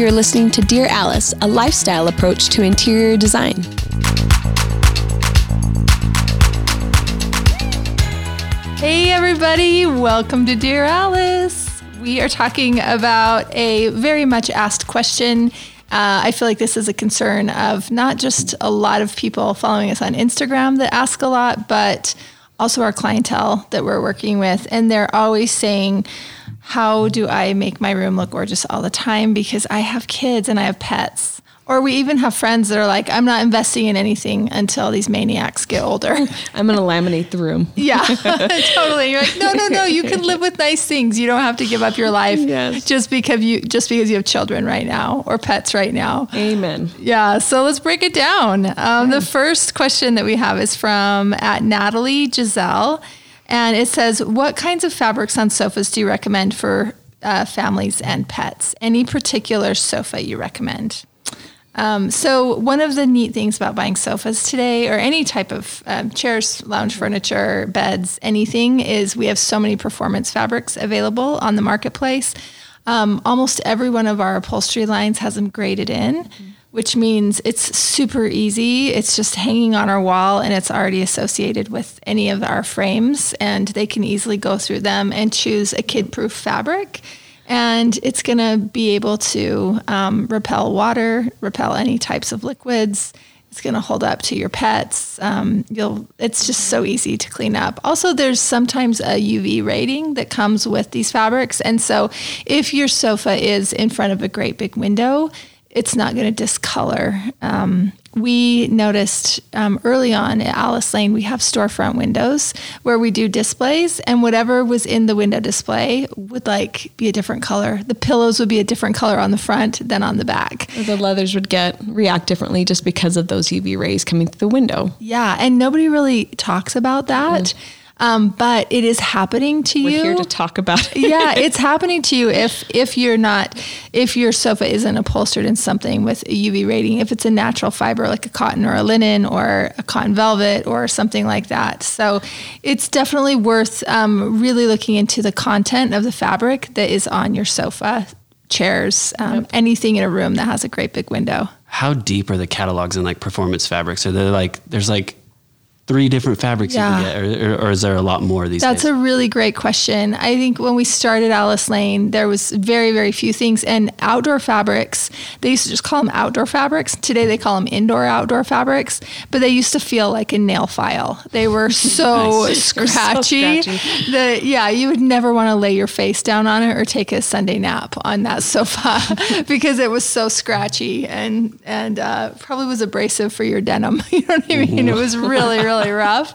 You're listening to Dear Alice, a lifestyle approach to interior design. Hey, everybody, welcome to Dear Alice. We are talking about a very much asked question. Uh, I feel like this is a concern of not just a lot of people following us on Instagram that ask a lot, but also our clientele that we're working with. And they're always saying, How do I make my room look gorgeous all the time? Because I have kids and I have pets. Or we even have friends that are like, I'm not investing in anything until these maniacs get older. I'm going to laminate the room. Yeah, totally. You're like, no, no, no. You can live with nice things. You don't have to give up your life yes. just because you just because you have children right now or pets right now. Amen. Yeah. So let's break it down. Um, the first question that we have is from at Natalie Giselle, and it says, "What kinds of fabrics on sofas do you recommend for uh, families and pets? Any particular sofa you recommend?" Um, so one of the neat things about buying sofas today, or any type of um, chairs, lounge furniture, beds, anything, is we have so many performance fabrics available on the marketplace. Um, almost every one of our upholstery lines has them graded in, mm-hmm. Which means it's super easy. It's just hanging on our wall, and it's already associated with any of our frames, and they can easily go through them and choose a kid-proof fabric and it's going to be able to um, repel water, repel any types of liquids. It's going to hold up to your pets. Um, you'll. It's just so easy to clean up. Also, there's sometimes a UV rating that comes with these fabrics, and so if your sofa is in front of a great big window, it's not going to discolor. Um, we noticed um, early on at Alice Lane, we have storefront windows where we do displays, and whatever was in the window display would like be a different color. The pillows would be a different color on the front than on the back. The leathers would get react differently just because of those UV rays coming through the window. Yeah, and nobody really talks about that. Mm-hmm um, but it is happening to We're you. We're here to talk about it. yeah, it's happening to you if if you're not if your sofa isn't upholstered in something with a UV rating. If it's a natural fiber like a cotton or a linen or a cotton velvet or something like that. So it's definitely worth um, really looking into the content of the fabric that is on your sofa, chairs, um, yep. anything in a room that has a great big window. How deep are the catalogs in like performance fabrics? Are there like there's like three different fabrics yeah. you can get, or, or, is there a lot more of these That's days? a really great question. I think when we started Alice Lane, there was very, very few things. And outdoor fabrics, they used to just call them outdoor fabrics. Today they call them indoor outdoor fabrics, but they used to feel like a nail file. They were so nice. scratchy, so scratchy. that, yeah, you would never want to lay your face down on it or take a Sunday nap on that sofa because it was so scratchy and, and uh, probably was abrasive for your denim. you know what I mean? It was really, really really rough.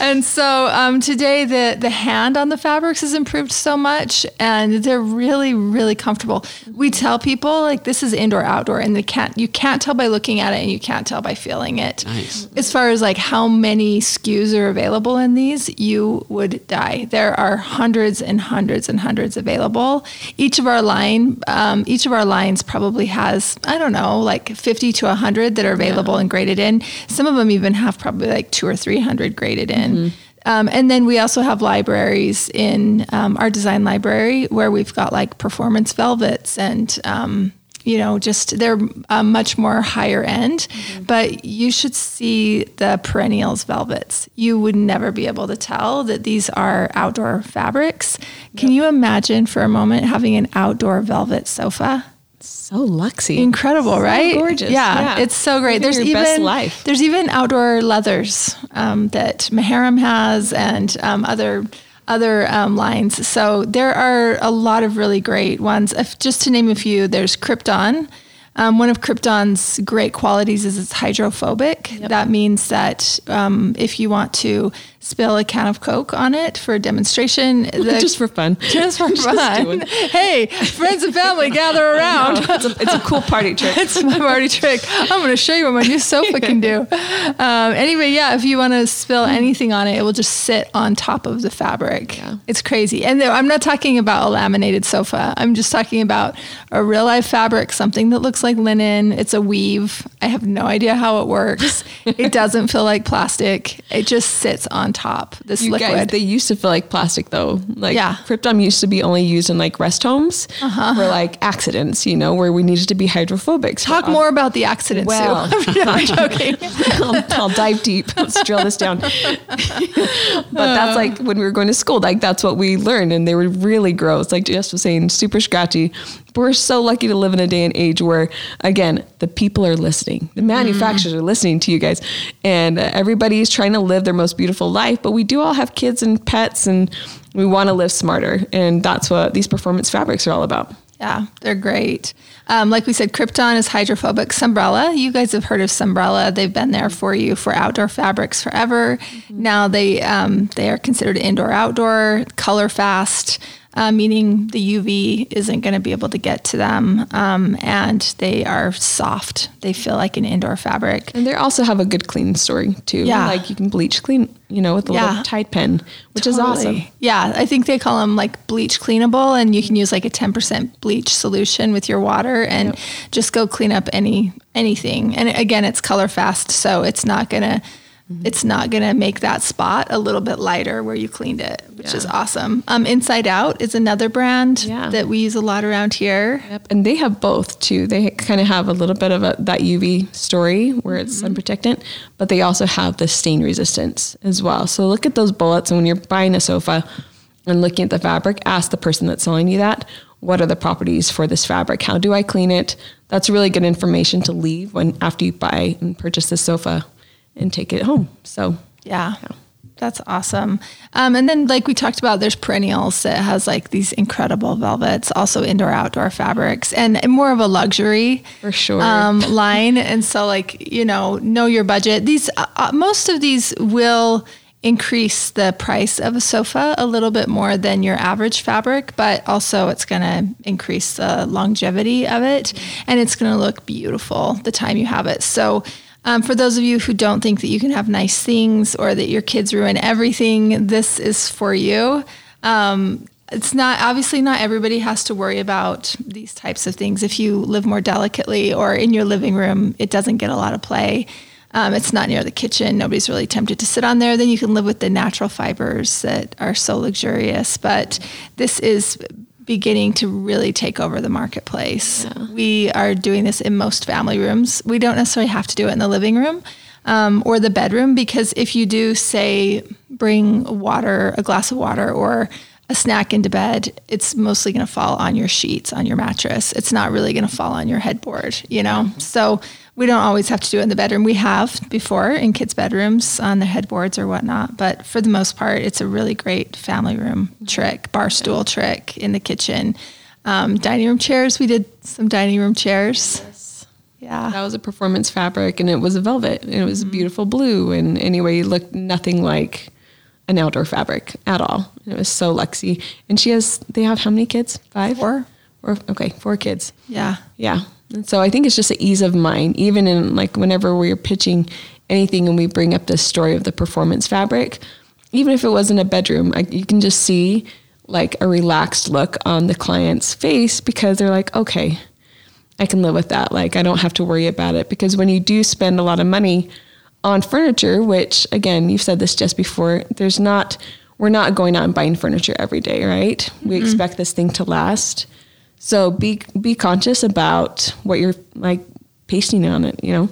And so um, today the the hand on the fabrics has improved so much, and they're really really comfortable. We tell people like this is indoor outdoor, and they can't you can't tell by looking at it, and you can't tell by feeling it. Nice. As far as like how many SKUs are available in these, you would die. There are hundreds and hundreds and hundreds available. Each of our line, um, each of our lines probably has I don't know like 50 to 100 that are available yeah. and graded in. Some of them even have probably like two or 300 graded in. Mm-hmm. Um, and then we also have libraries in um, our design library where we've got like performance velvets and, um, you know, just they're uh, much more higher end. Mm-hmm. But you should see the perennials velvets. You would never be able to tell that these are outdoor fabrics. Can yep. you imagine for a moment having an outdoor velvet sofa? So luxy. Incredible, so right? Gorgeous. Yeah, yeah, it's so great. There's even there's even outdoor leathers um, that Maharam has and um, other other um, lines. So there are a lot of really great ones. If, just to name a few, there's Crypton. Um, one of Crypton's great qualities is it's hydrophobic. Yep. That means that um, if you want to spill a can of Coke on it for a demonstration. The, just for fun. Just for fun. hey, friends and family, gather around. It's a, it's, a, cool party trick. it's my party trick. I'm going to show you what my new sofa can do. Um, anyway, yeah, if you want to spill anything on it, it will just sit on top of the fabric. Yeah. It's crazy. And I'm not talking about a laminated sofa. I'm just talking about a real life fabric, something that looks like linen. It's a weave. I have no idea how it works. it doesn't feel like plastic. It just sits on top. This You liquid. guys, they used to feel like plastic though. Like Yeah. Crypton used to be only used in like rest homes Uh-huh. for like accidents, you know, where we needed to be hydrophobic. So, Talk uh, more about the accident, Well. I'm joking. I'll, I'll dive deep. Let's drill this down. but that's like when we were going to school, like that's what we learned. And they were really gross. Like Jess was saying, super scratchy. We're so lucky to live in a day and age where, again, the people are listening. The manufacturers are listening to you guys. And uh, everybody's trying to live their most beautiful life. But we do all have kids and pets and we want to live smarter. And that's what these performance fabrics are all about. Yeah, they're great. Um, like we said, Crypton is hydrophobic. Sunbrella, you guys have heard of Sunbrella. They've been there for you for outdoor fabrics forever. Now they um, they are considered indoor outdoor, color fast, uh, meaning the UV isn't going to be able to get to them, um, and they are soft. They feel like an indoor fabric. And they also have a good clean story too. Yeah. Like you can bleach clean, you know, with a Yeah. little Tide pen, which is awesome. Yeah, I think they call them like bleach cleanable, and you can use like a ten percent bleach solution with your water and just go clean up any anything. And again, it's color fast, so it's not gonna Mm-hmm. it's not gonna make that spot a little bit lighter where you cleaned it, which is awesome. Um, Inside Out is another brand Yeah. that we use a lot around here. Yep. And they have both too. They kind of have a little bit of a, that UV story where it's sun protectant, but they also have the stain resistance as well. So look at those bullets. And when you're buying a sofa and looking at the fabric, ask the person that's selling you that, what are the properties for this fabric? How do I clean it? That's really good information to leave when after you buy and purchase this sofa and take it home. So Yeah. That's awesome. Um, and then, like we talked about, there's perennials that has like these incredible velvets, also indoor outdoor fabrics, and, and more of a luxury For sure. um, line. And so, like you know, know your budget. These uh, uh, most of these will increase the price of a sofa a little bit more than your average fabric, but also it's going to increase the longevity of it, and it's going to look beautiful the time you have it. So. Um, for those of you who don't think that you can have nice things or that your kids ruin everything, this is for you. Um, it's not obviously not everybody has to worry about these types of things. If you live more delicately or in your living room, it doesn't get a lot of play. Um, it's not near the kitchen. Nobody's really tempted to sit on there. Then you can live with the natural fibers that are so luxurious. But this is beginning to really take over the marketplace. We are doing this in most family rooms. We don't necessarily have to do it in the living room um, or the bedroom because if you do, say, bring water, a glass of water, or a snack into bed, it's mostly going to fall on your sheets, on your mattress. It's not really going to fall on your headboard, you know? So we don't always have to do it in the bedroom. We have before in kids' bedrooms on the headboards or whatnot, but for the most part, it's a really great family room trick, bar stool trick in the kitchen. Um, dining room chairs, we did some dining room chairs. Yeah. That was a performance fabric and it was a velvet and it was a beautiful blue. And anyway, it looked nothing like an outdoor fabric at all. It was so Lexi. And she has, they have how many kids? Five? Four. Or, okay, four kids. Yeah. Yeah. And so I think it's just an ease of mind, even in like whenever we're pitching anything and we bring up this story of the performance fabric, even if it wasn't a bedroom, you can just see like a relaxed look on the client's face because they're like, okay, I can live with that. Like I don't have to worry about it because when you do spend a lot of money on furniture, which again, you've said this just before, there's not we're not going out and buying furniture every day, right? We expect this thing to last. So be be conscious about what you're like pasting on it, you know,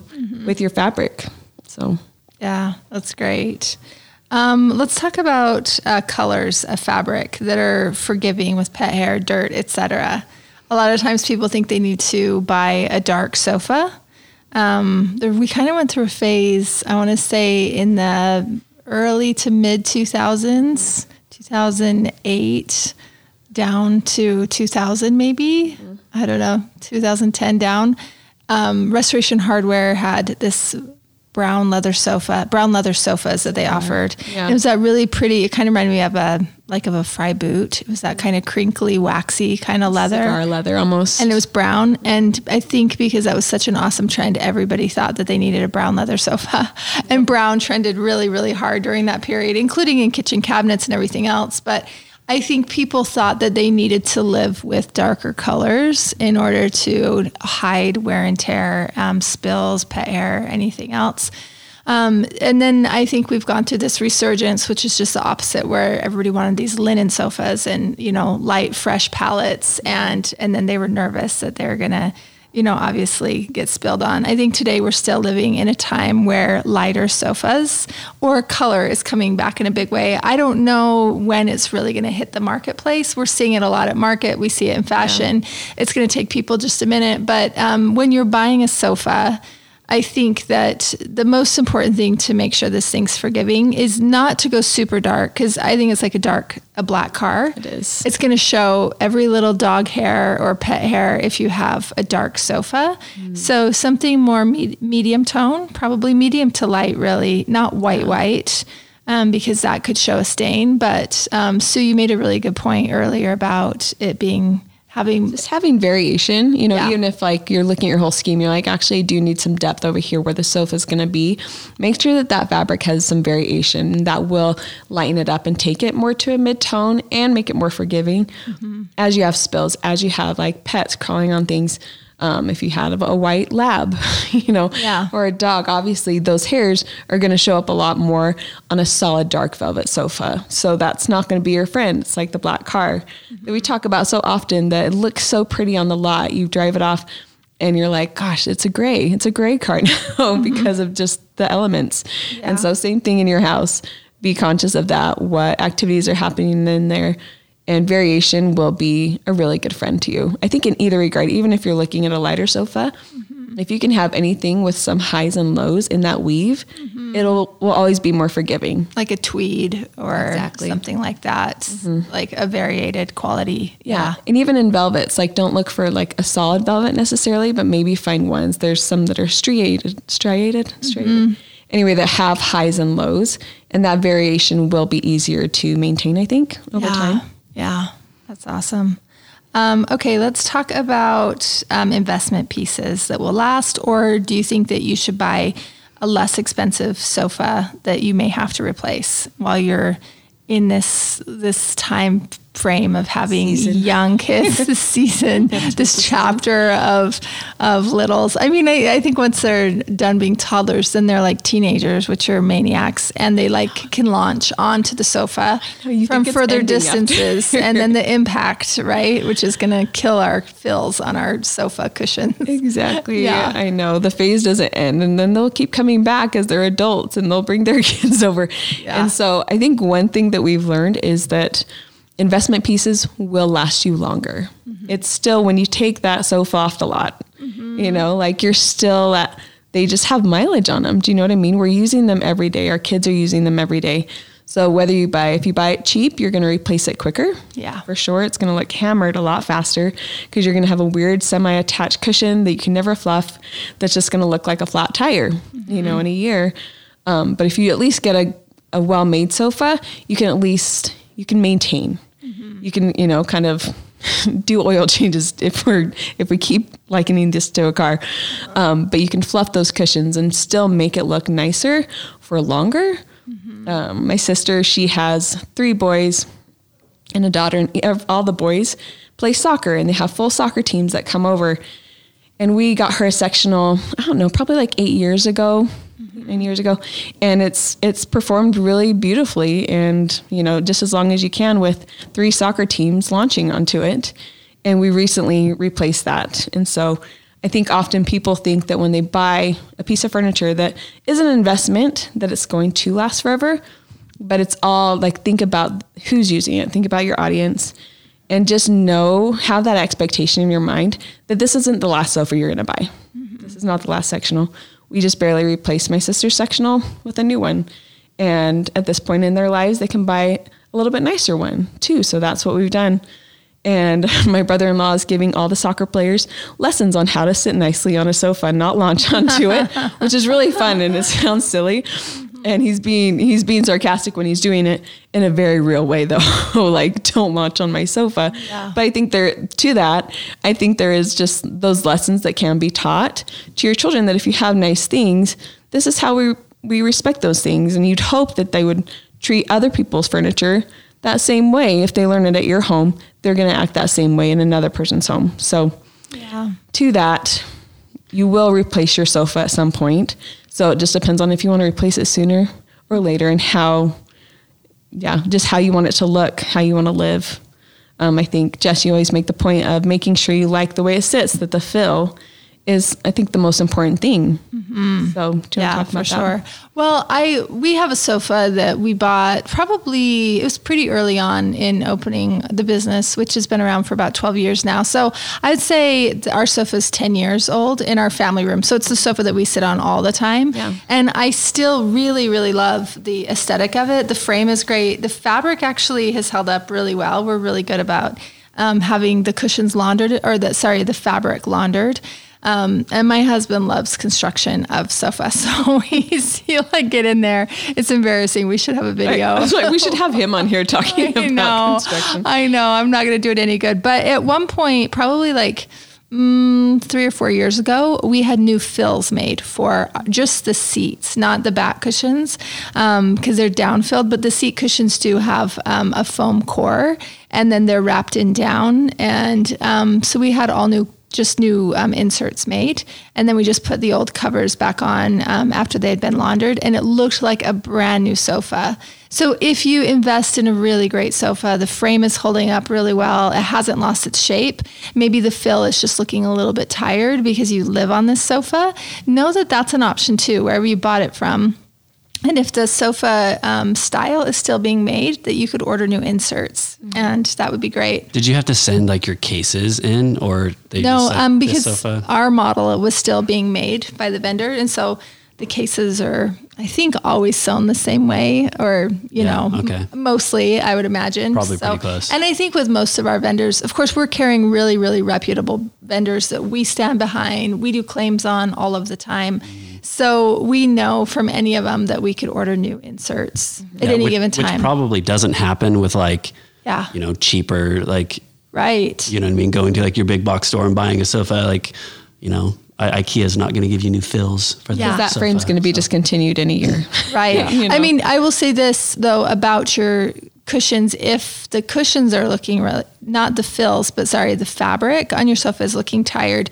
with your fabric. So Yeah, that's great. Um, let's talk about uh, colors of fabric that are forgiving with pet hair, dirt, etc. A lot of times people think they need to buy a dark sofa. Um, there, we kind of went through a phase, I want to say in the early to mid 2000s, 2008 down to 2000 maybe. I don't know, 2010 down. Um, Restoration Hardware had this brown leather sofa, brown leather sofas that they offered. Yeah. It was that really pretty. It kind of reminded me of a like of a Frye boot. It was that kind of crinkly, waxy kind of leather. cigar leather almost. And it was brown. And I think because that was such an awesome trend, everybody thought that they needed a brown leather sofa. And brown trended really, really hard during that period, including in kitchen cabinets and everything else. But I think people thought that they needed to live with darker colors in order to hide wear and tear, um, spills, pet hair, anything else. Um, and then I think we've gone through this resurgence, which is just the opposite, where everybody wanted these linen sofas and you know light, fresh palettes, and and then they were nervous that they were gonna you know, obviously get spilled on. I think today we're still living in a time where lighter sofas or color is coming back in a big way. I don't know when it's really going to hit the marketplace. We're seeing it a lot at market. We see it in fashion. Yeah. It's going to take people just a minute, but um, when you're buying a sofa, I think that the most important thing to make sure this thing's forgiving is not to go super dark because I think it's like a dark, a black car. It is. It's going to show every little dog hair or pet hair if you have a dark sofa. Mm. So something more me- medium tone, probably medium to light, really, not white, yeah. white. Um, because that could show a stain. But um, Sue, you made a really good point earlier about it being having just having variation you know yeah. even if like you're looking at your whole scheme you're like actually I do need some depth over here where the sofa is going to be make sure that that fabric has some variation that will lighten it up and take it more to a mid-tone and make it more forgiving mm-hmm. as you have spills as you have like pets crawling on things um, if you had a white lab, you know, yeah. or a dog, obviously those hairs are going to show up a lot more on a solid dark velvet sofa. So that's not going to be your friend. It's like the black car mm-hmm. that we talk about so often that it looks so pretty on the lot. You drive it off and you're like, gosh, it's a gray. It's a gray car now mm-hmm. because of just the elements. Yeah. And so same thing in your house. Be conscious of that. What activities are happening in there and variation will be a really good friend to you. I think in either regard, even if you're looking at a lighter sofa, mm-hmm. if you can have anything with some highs and lows in that weave, mm-hmm. it'll will always be more forgiving. Like a tweed or exactly. something like that, mm-hmm. like a variated quality. Yeah. yeah. And even in velvets, like don't look for like a solid velvet necessarily, but maybe find ones. There's some that are striated, striated, striated. Mm-hmm. Anyway, that have highs and lows, and that variation will be easier to maintain, I think, over yeah. time. Yeah, that's awesome. Um, okay, let's talk about um, investment pieces that will last, or do you think that you should buy a less expensive sofa that you may have to replace while you're in this this time frame of having season. young kids this season, this chapter of of littles. I mean, I, I, think once they're done being toddlers, then they're like teenagers, which are maniacs, and they like can launch onto the sofa from further distances, and then the impact, right, which is going to kill our fills on our sofa cushions. Exactly. yeah, I know the phase doesn't end, and then they'll keep coming back as they're adults, and they'll bring their kids over. Yeah. And so I think one thing that we've learned is that investment pieces will last you longer. Mm-hmm. It's still when you take that sofa off the lot, mm-hmm. you know, like you're still at, they just have mileage on them. Do you know what I mean? We're using them every day. Our kids are using them every day. So whether you buy, if you buy it cheap, you're going to replace it quicker. Yeah, for sure. It's going to look hammered a lot faster because you're going to have a weird semi-attached cushion that you can never fluff. That's just going to look like a flat tire, mm-hmm. you know, in a year. Um, but if you at least get a, a well-made sofa, you can at least you can maintain you can, you know, kind of do oil changes if we're if we keep likening this to a car. Um, but you can fluff those cushions and still make it look nicer for longer. Mm-hmm. Um, my sister, she has three boys and a daughter, and all the boys play soccer, and they have full soccer teams that come over. And we got her a sectional, I don't know, probably like eight years ago nine years ago, and it's it's performed really beautifully. And you know, just as long as you can with three soccer teams launching onto it, and we recently replaced that. And so I think often people think that when they buy a piece of furniture that is an investment, that it's going to last forever. But it's all like think about who's using it, think about your audience, and just know, have that expectation in your mind that this isn't the last sofa you're gonna buy. Mm-hmm. This is not the last sectional we just barely replaced my sister's sectional with a new one. And at this point in their lives, they can buy a little bit nicer one too. So that's what we've done. And my brother in law is giving all the soccer players lessons on how to sit nicely on a sofa and not launch onto it, which is really fun and it sounds silly and he's being he's being sarcastic when he's doing it in a very real way though like don't launch on my sofa yeah. but i think there to that i think there is just those lessons that can be taught to your children that if you have nice things this is how we we respect those things and you'd hope that they would treat other people's furniture that same way. If they learn it at your home, they're going to act that same way in another person's home. So, Yeah. to that, you will replace your sofa at some point. So it just depends on if you want to replace it sooner or later and how, yeah, just how you want it to look, how you want to live. Um, I think, Jess, you always make the point of making sure you like the way it sits, that the fill is, I think, the most important thing. So, do you want to yeah, talk for sure. that? Well, I we have a sofa that we bought probably it was pretty early on in opening the business, which has been around for about 12 years now. So I'd say our sofa is 10 years old in our family room. So it's the sofa that we sit on all the time. Yeah. And I still really, really love the aesthetic of it. The frame is great. The fabric actually has held up really well. We're really good about um, having the cushions laundered, or the sorry, the fabric laundered. Um, and my husband loves construction of sofa, so he's he'll like get in there. It's embarrassing. We should have a video. I was like, we should have him on here talking I about know. construction. I know. I'm not going to do it any good. But at one point, probably like mm, three or four years ago, we had new fills made for just the seats, not the back cushions, because they're down filled. But the seat cushions do have um, a foam core, and then they're wrapped in down. And um, so we had all new just new um, inserts made. And then we just put the old covers back on um, after they had been laundered, and it looked like a brand new sofa. So if you invest in a really great sofa, the frame is holding up really well, it hasn't lost its shape. Maybe the fill is just looking a little bit tired because you live on this sofa. Know that that's an option too, wherever you bought it from. And if the sofa um, style is still being made, that you could order new inserts, and that would be great. Did you have to send like your cases in, or they No, just said, um, because sofa? our model was still being made by the vendor, and so the cases are, I think, always sewn the same way, or you Yeah, know, okay. m- mostly, I would imagine. Probably pretty close. And I think with most of our vendors, of course, we're carrying really, really reputable vendors that we stand behind. We do claims on all of the time. Mm-hmm. So we know from any of them that we could order new inserts at Yeah, any which, given time. Which probably doesn't happen with like, Yeah. you know, cheaper, like, right. you know what I mean? Going to like your big box store and buying a sofa, like, you know, I, IKEA is not going to give you new fills for Yeah. that. That frame's going to be discontinued in a year. Right. You I mean, I will say this though about your cushions. If the cushions are looking really, not the fills, but sorry, the fabric on your sofa is looking tired.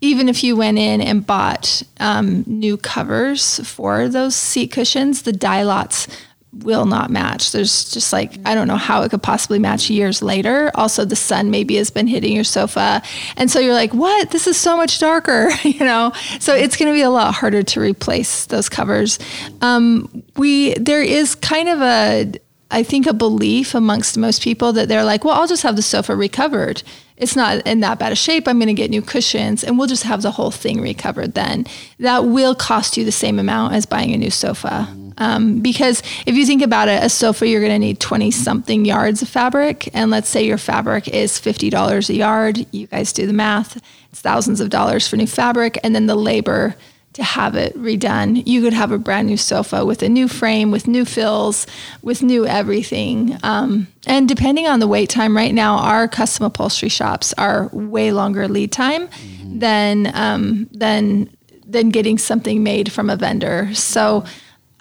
Even if you went in and bought um, new covers for those seat cushions, the dye lots will not match. There's just like, I don't know how it could possibly match years later. Also, the sun maybe has been hitting your sofa. And so you're like, what? This is so much darker, you know? So it's going to be a lot harder to replace those covers. Um, we, there is kind of a, I think a belief amongst most people that they're like, well, I'll just have the sofa recovered. It's not in that bad a shape. I'm going to get new cushions and we'll just have the whole thing recovered then. That will cost you the same amount as buying a new sofa. Um, because if you think about it, a sofa, you're going to need 20 something yards of fabric. And let's say your fabric is $50 a yard. You guys do the math. It's thousands of dollars for new fabric. And then the labor to have it redone. You could have a brand new sofa with a new frame, with new fills, with new everything. Um, and depending on the wait time, right now our custom upholstery shops are way longer lead time than um, than than getting something made from a vendor. So.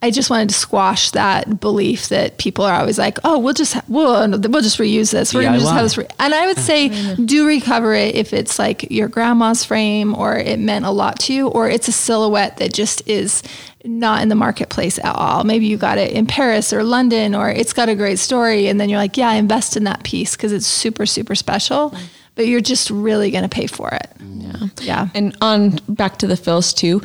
I just wanted to squash that belief that people are always like, "Oh, we'll just ha- we'll we'll just reuse this. We're gonna just have this." Re-. And I would say, do recover it if it's like your grandma's frame or it meant a lot to you, or it's a silhouette that just is not in the marketplace at all. Maybe you got it in Paris or London, or it's got a great story, and then you're like, "Yeah, invest in that piece because it's super super special." But you're just really gonna pay for it. Yeah, yeah. And on back to the fills too,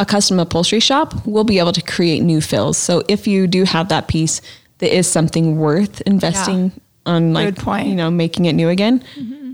a custom upholstery shop will be able to create new fills. So if you do have that piece that is something worth investing on, like Good point. you know, making it new again,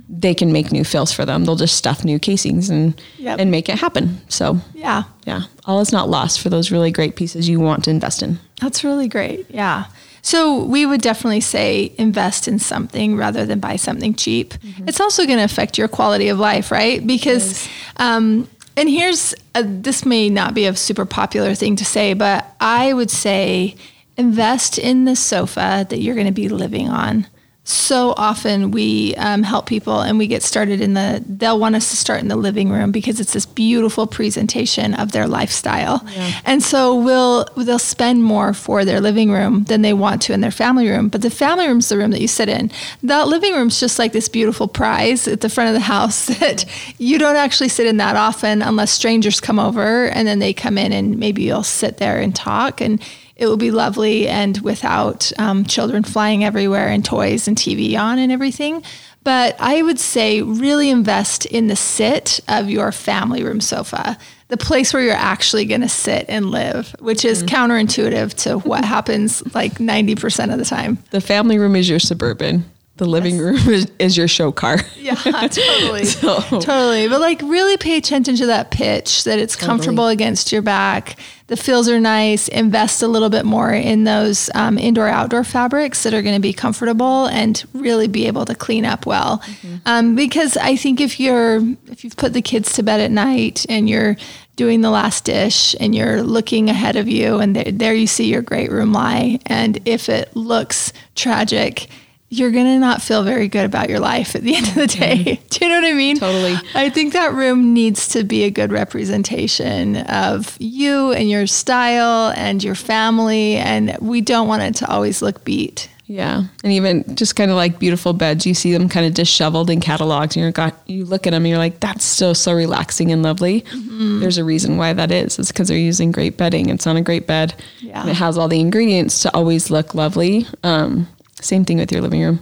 they can make new fills for them. They'll just stuff new casings and Yep. and make it happen. So yeah. yeah, all is not lost for those really great pieces you want to invest in. That's really great. Yeah. So we would definitely say invest in something rather than buy something cheap. It's also going to affect your quality of life, right? Because, um, and here's a, this may not be a super popular thing to say, but I would say invest in the sofa that you're going to be living on so often we um, help people and we get started in the they'll want us to start in the living room because it's this beautiful presentation of their lifestyle. Yeah. and so we'll they'll spend more for their living room than they want to in their family room. But the family room's the room that you sit in. That living room's just like this beautiful prize at the front of the house that you don't actually sit in that often unless strangers come over and then they come in and maybe you'll sit there and talk. And it will be lovely and without um, children flying everywhere and toys and TV on and everything. But I would say really invest in the sit of your family room sofa, the place where you're actually going to sit and live, which is mm. counterintuitive to what happens like 90% of the time. The family room is your suburban the living room is, is, your show car. Yeah, totally. so. Totally. But like really pay attention to that pitch, that it's totally. comfortable against your back. The feels are nice. Invest a little bit more in those um, indoor outdoor fabrics that are going to be comfortable and really be able to clean up well. Mm-hmm. Um, because I think if you're, if you've put the kids to bed at night and you're doing the last dish and you're looking ahead of you and there, there you see your great room lie. And if it looks tragic, you're going to not feel very good about your life at the end of the day. Mm-hmm. Do you know what I mean? Totally. I think that room needs to be a good representation of you and your style and your family. And we don't want it to always look beat. Yeah. And even just kind of like beautiful beds, you see them kind of disheveled in catalogs and you're got, you look at them and you're like, that's still so relaxing and lovely. Mm-hmm. There's a reason why that is. It's because they're using great bedding. It's on a great bed. Yeah. And it has all the ingredients to always look lovely. Um, same thing with your living room.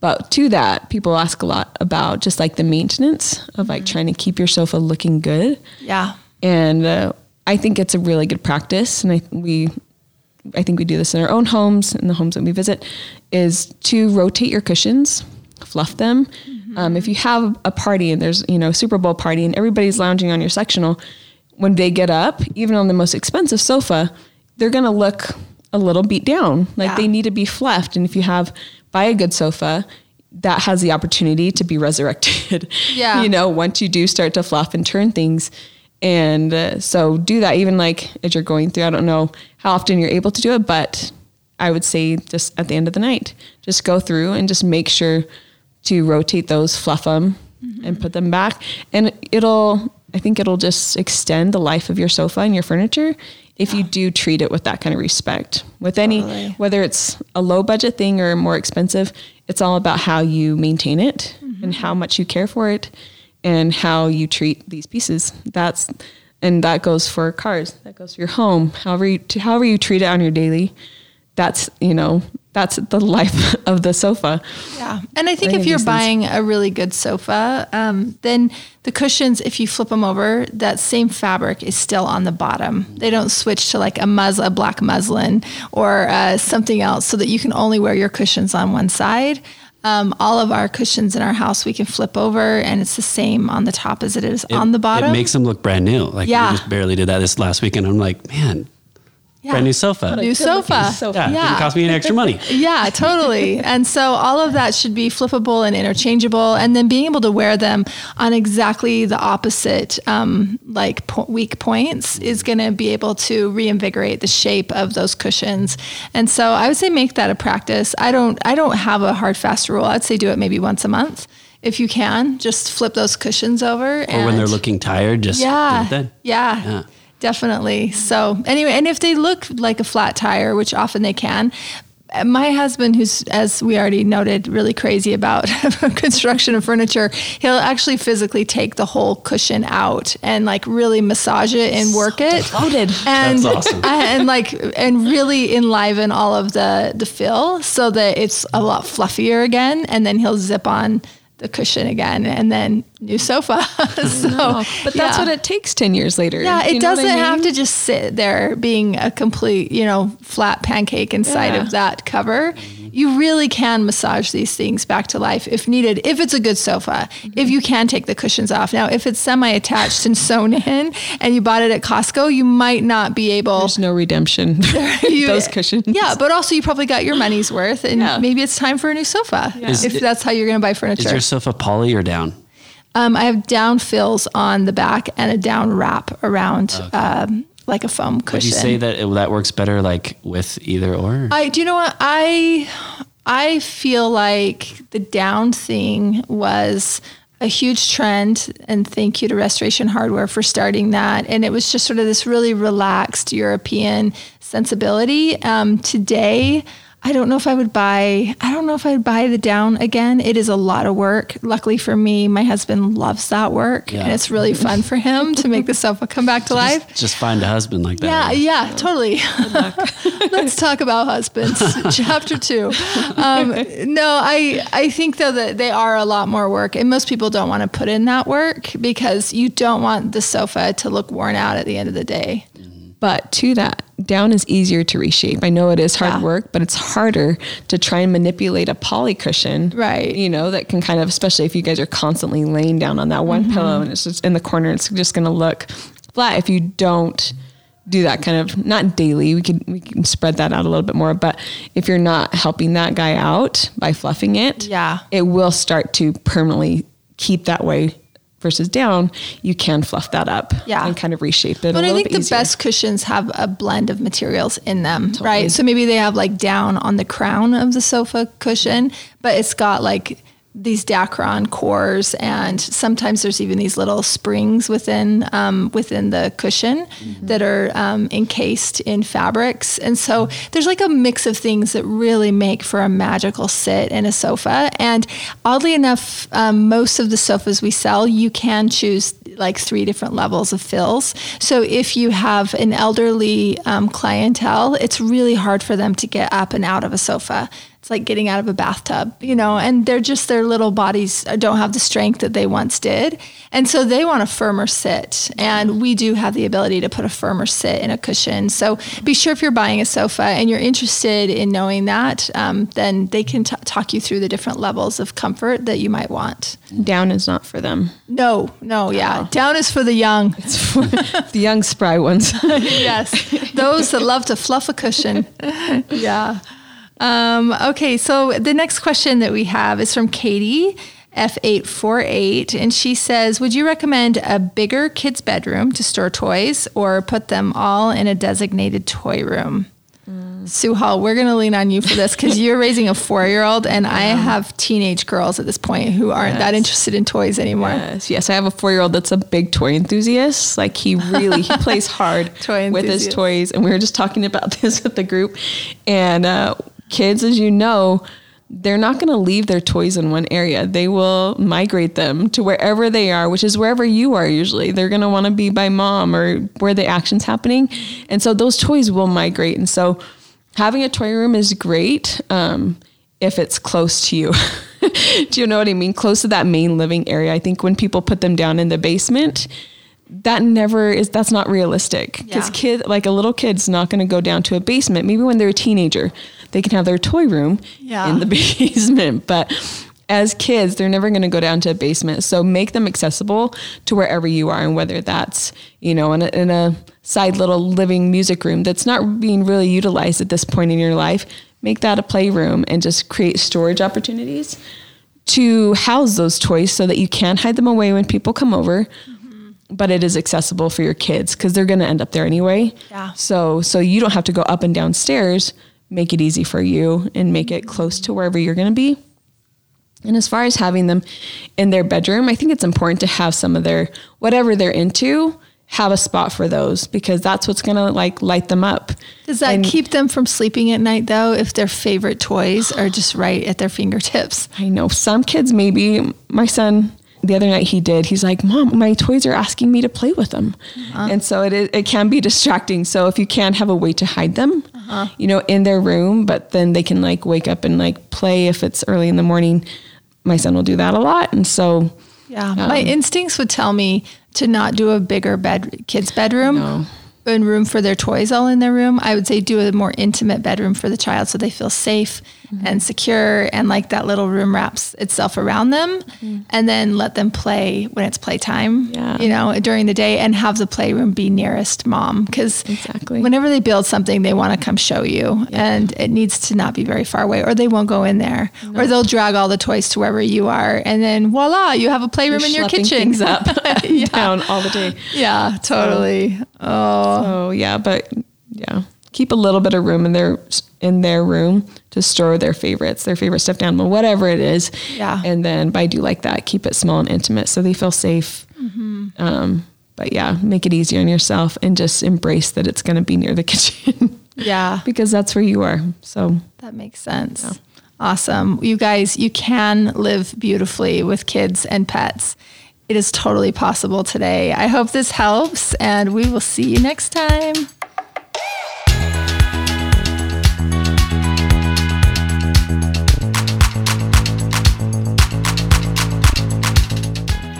But to that, people ask a lot about just like the maintenance of like mm-hmm. trying to keep your sofa looking good. Yeah. And uh, I think it's a really good practice. And I, we, I think we do this in our own homes, and the homes that we visit, is to rotate your cushions, fluff them. Mm-hmm. Um, if you have a party and there's, you know, Super Bowl party and everybody's lounging on your sectional, when they get up, even on the most expensive sofa, they're going to look a little beat down. Like yeah. they need to be fluffed. And if you have buy a good sofa, that has the opportunity to be resurrected. Yeah. you know, once you do start to fluff and turn things. And uh, so do that even like as you're going through. I don't know how often you're able to do it, but I would say just at the end of the night, just go through and just make sure to rotate those, fluff them, mm-hmm. and put them back. And it'll, I think it'll just extend the life of your sofa and your furniture if you do treat it with that kind of respect. With any, totally. whether it's a low budget thing or more expensive, it's all about how you maintain it mm-hmm. and how much you care for it and how you treat these pieces. That's, and that goes for cars, that goes for your home, however you, however you treat it on your daily, that's, you know, that's the life of the sofa. Yeah. And I think if you're buying a really good sofa, um, then the cushions, if you flip them over, that same fabric is still on the bottom. They don't switch to like a mus, a black muslin or uh, something else so that you can only wear your cushions on one side. Um, all of our cushions in our house we can flip over and it's the same on the top as it is it, on the bottom. It makes them look brand new. Like yeah. we just barely did that this last weekend. I'm like, man, yeah. Brand new sofa. New sofa. sofa. Yeah, yeah. Didn't cost me any extra money. yeah, totally. and so all of that should be flippable and interchangeable, and then being able to wear them on exactly the opposite, um, like po- weak points, is going to be able to reinvigorate the shape of those cushions. And so I would say make that a practice. I don't. I don't have a hard fast rule. I'd say do it maybe once a month if you can. Just flip those cushions over. Or when they're looking tired, just yeah, yeah. yeah. Definitely. So, anyway, and if they look like a flat tire, which often they can, my husband, who's, as we already noted, really crazy about construction of furniture, he'll actually physically take the whole cushion out and like really massage it and work it. Loaded. And, awesome. and like, and really enliven all of the, the fill so that it's a lot fluffier again. And then he'll zip on the cushion again and then new sofa. so, but that's yeah. what it takes 10 years later. Yeah, it doesn't I mean? have to just sit there being a complete, you know, flat pancake inside yeah. of that cover you really can massage these things back to life if needed, if it's a good sofa, mm-hmm. if you can take the cushions off. Now, if it's semi attached and sewn in and you bought it at Costco, you might not be able. There's no redemption. you, Those cushions. Yeah, but also you probably got your money's worth and yeah. maybe it's time for a new sofa yeah. if it, that's how you're going to buy furniture. Is your sofa poly or down? Um, I have down fills on the back and a down wrap around okay. um, like a foam cushion. Would you say that it, that works better like with either or? I do you know what I I feel like the down thing was a huge trend and thank you to restoration hardware for starting that and it was just sort of this really relaxed european sensibility um, today I don't know if I would buy I don't know if I'd buy the down again. It is a lot of work. Luckily for me, my husband loves that work yeah. and it's really fun for him to make the sofa come back to life. Just, just, find a husband like that. Yeah, yeah, yeah totally. Let's talk about husbands. Chapter 2. Um, no, I I think though that they are a lot more work and most people don't want to put in that work because you don't want the sofa to look worn out at the end of the day. But to that, down is easier to reshape. I know it is hard yeah. work, but it's harder to try and manipulate a poly cushion. Right. You know, that can kind of, especially if you guys are constantly laying down on that one mm-hmm. pillow and it's just in the corner, it's just going to look flat if you don't do that kind of not daily we can we can spread that out a little bit more but if you're not helping that guy out by fluffing it yeah it will start to permanently keep that way versus down, you can fluff that up yeah. and kind of reshape it. But I think the easier. best cushions have a blend of materials in them, totally. right? So maybe they have like down on the crown of the sofa cushion, but it's got like these Dacron cores, and sometimes there's even these little springs within um, within the cushion mm-hmm. that are um, encased in fabrics. And so there's like a mix of things that really make for a magical sit in a sofa. And oddly enough, um, most of the sofas we sell, you can choose like three different levels of fills. So if you have an elderly um, clientele, it's really hard for them to get up and out of a sofa it's like getting out of a bathtub, you know, and they're just their little bodies don't have the strength that they once did. And so they want a firmer sit. And we do have the ability to put a firmer sit in a cushion. So be sure if you're buying a sofa and you're interested in knowing that, um, then they can t- talk you through the different levels of comfort that you might want. Down is not for them. No, no, yeah. Oh. Down is for the young. It's for the young, spry ones. yes. Those that love to fluff a cushion. yeah. Um, okay, so the next question that we have is from Katie. F848, and she says, Would you recommend a bigger kid's bedroom to store toys or put them all in a designated toy room? Mm. Sue Hall, we're going to lean on you for this because you're raising a four year old, and yeah. I have teenage girls at this point who aren't yes. that interested in toys anymore. Yes, yes. I have a four year old that's a big toy enthusiast. Like he really he plays hard with his toys, and we were just talking about this with the group, and uh, kids, as you know, they're not going to leave their toys in one area. They will migrate them to wherever they are, which is wherever you are usually. They're going to want to be by mom or where the action's happening. And so those toys will migrate. And so having a toy room is great um, if it's close to you. Do you know what I mean? Close to that main living area. I think when people put them down in the basement, that never is that's not realistic because yeah. kid like a little kid's not going to go down to a basement maybe when they're a teenager they can have their toy room yeah. in the basement. But as kids, they're never going to go down to a basement. So make them accessible to wherever you are, and whether that's you know in a, in a side little living music room that's not being really utilized at this point in your life, make that a playroom and just create storage opportunities to house those toys so that you can hide them away when people come over. Mm-hmm. But it is accessible for your kids because they're going to end up there anyway. Yeah. So so you don't have to go up and down stairs make it easy for you and make it close to wherever you're going to be. And as far as having them in their bedroom, I think it's important to have some of their whatever they're into, have a spot for those because that's what's going to like light them up. Does that and, keep them from sleeping at night though if their favorite toys are just right at their fingertips? I know some kids maybe. My son the other night he did. He's like, "Mom, my toys are asking me to play with them," uh-huh. and so it it can be distracting. So if you can't have a way to hide them, uh-huh. you know, in their room, but then they can like wake up and like play if it's early in the morning. My son will do that a lot, and so yeah, um, my instincts would tell me to not do a bigger bed kids bedroom. No and room for their toys all in their room. I would say do a more intimate bedroom for the child so they feel safe mm-hmm. and secure and like that little room wraps itself around them mm-hmm. and then let them play when it's playtime, yeah. you know, during the day and have the playroom be nearest mom because exactly. whenever they build something, they want to come show you yeah. and it needs to not be very far away or they won't go in there no. or they'll drag all the toys to wherever you are and then voila, you have a playroom You're in your kitchen. Things up yeah. down all the day. Yeah, totally. So, oh, so yeah, but yeah, keep a little bit of room in their in their room to store their favorites, their favorite stuffed animal, whatever it is. Yeah. And then, but I do like that. Keep it small and intimate so they feel safe. Um, but yeah, make it easier on yourself and just embrace that it's going to be near the kitchen Yeah. because that's where you are. So That makes sense. Awesome. You guys, you can live beautifully with kids and pets. It is totally possible today. I hope this helps, and we will see you next time.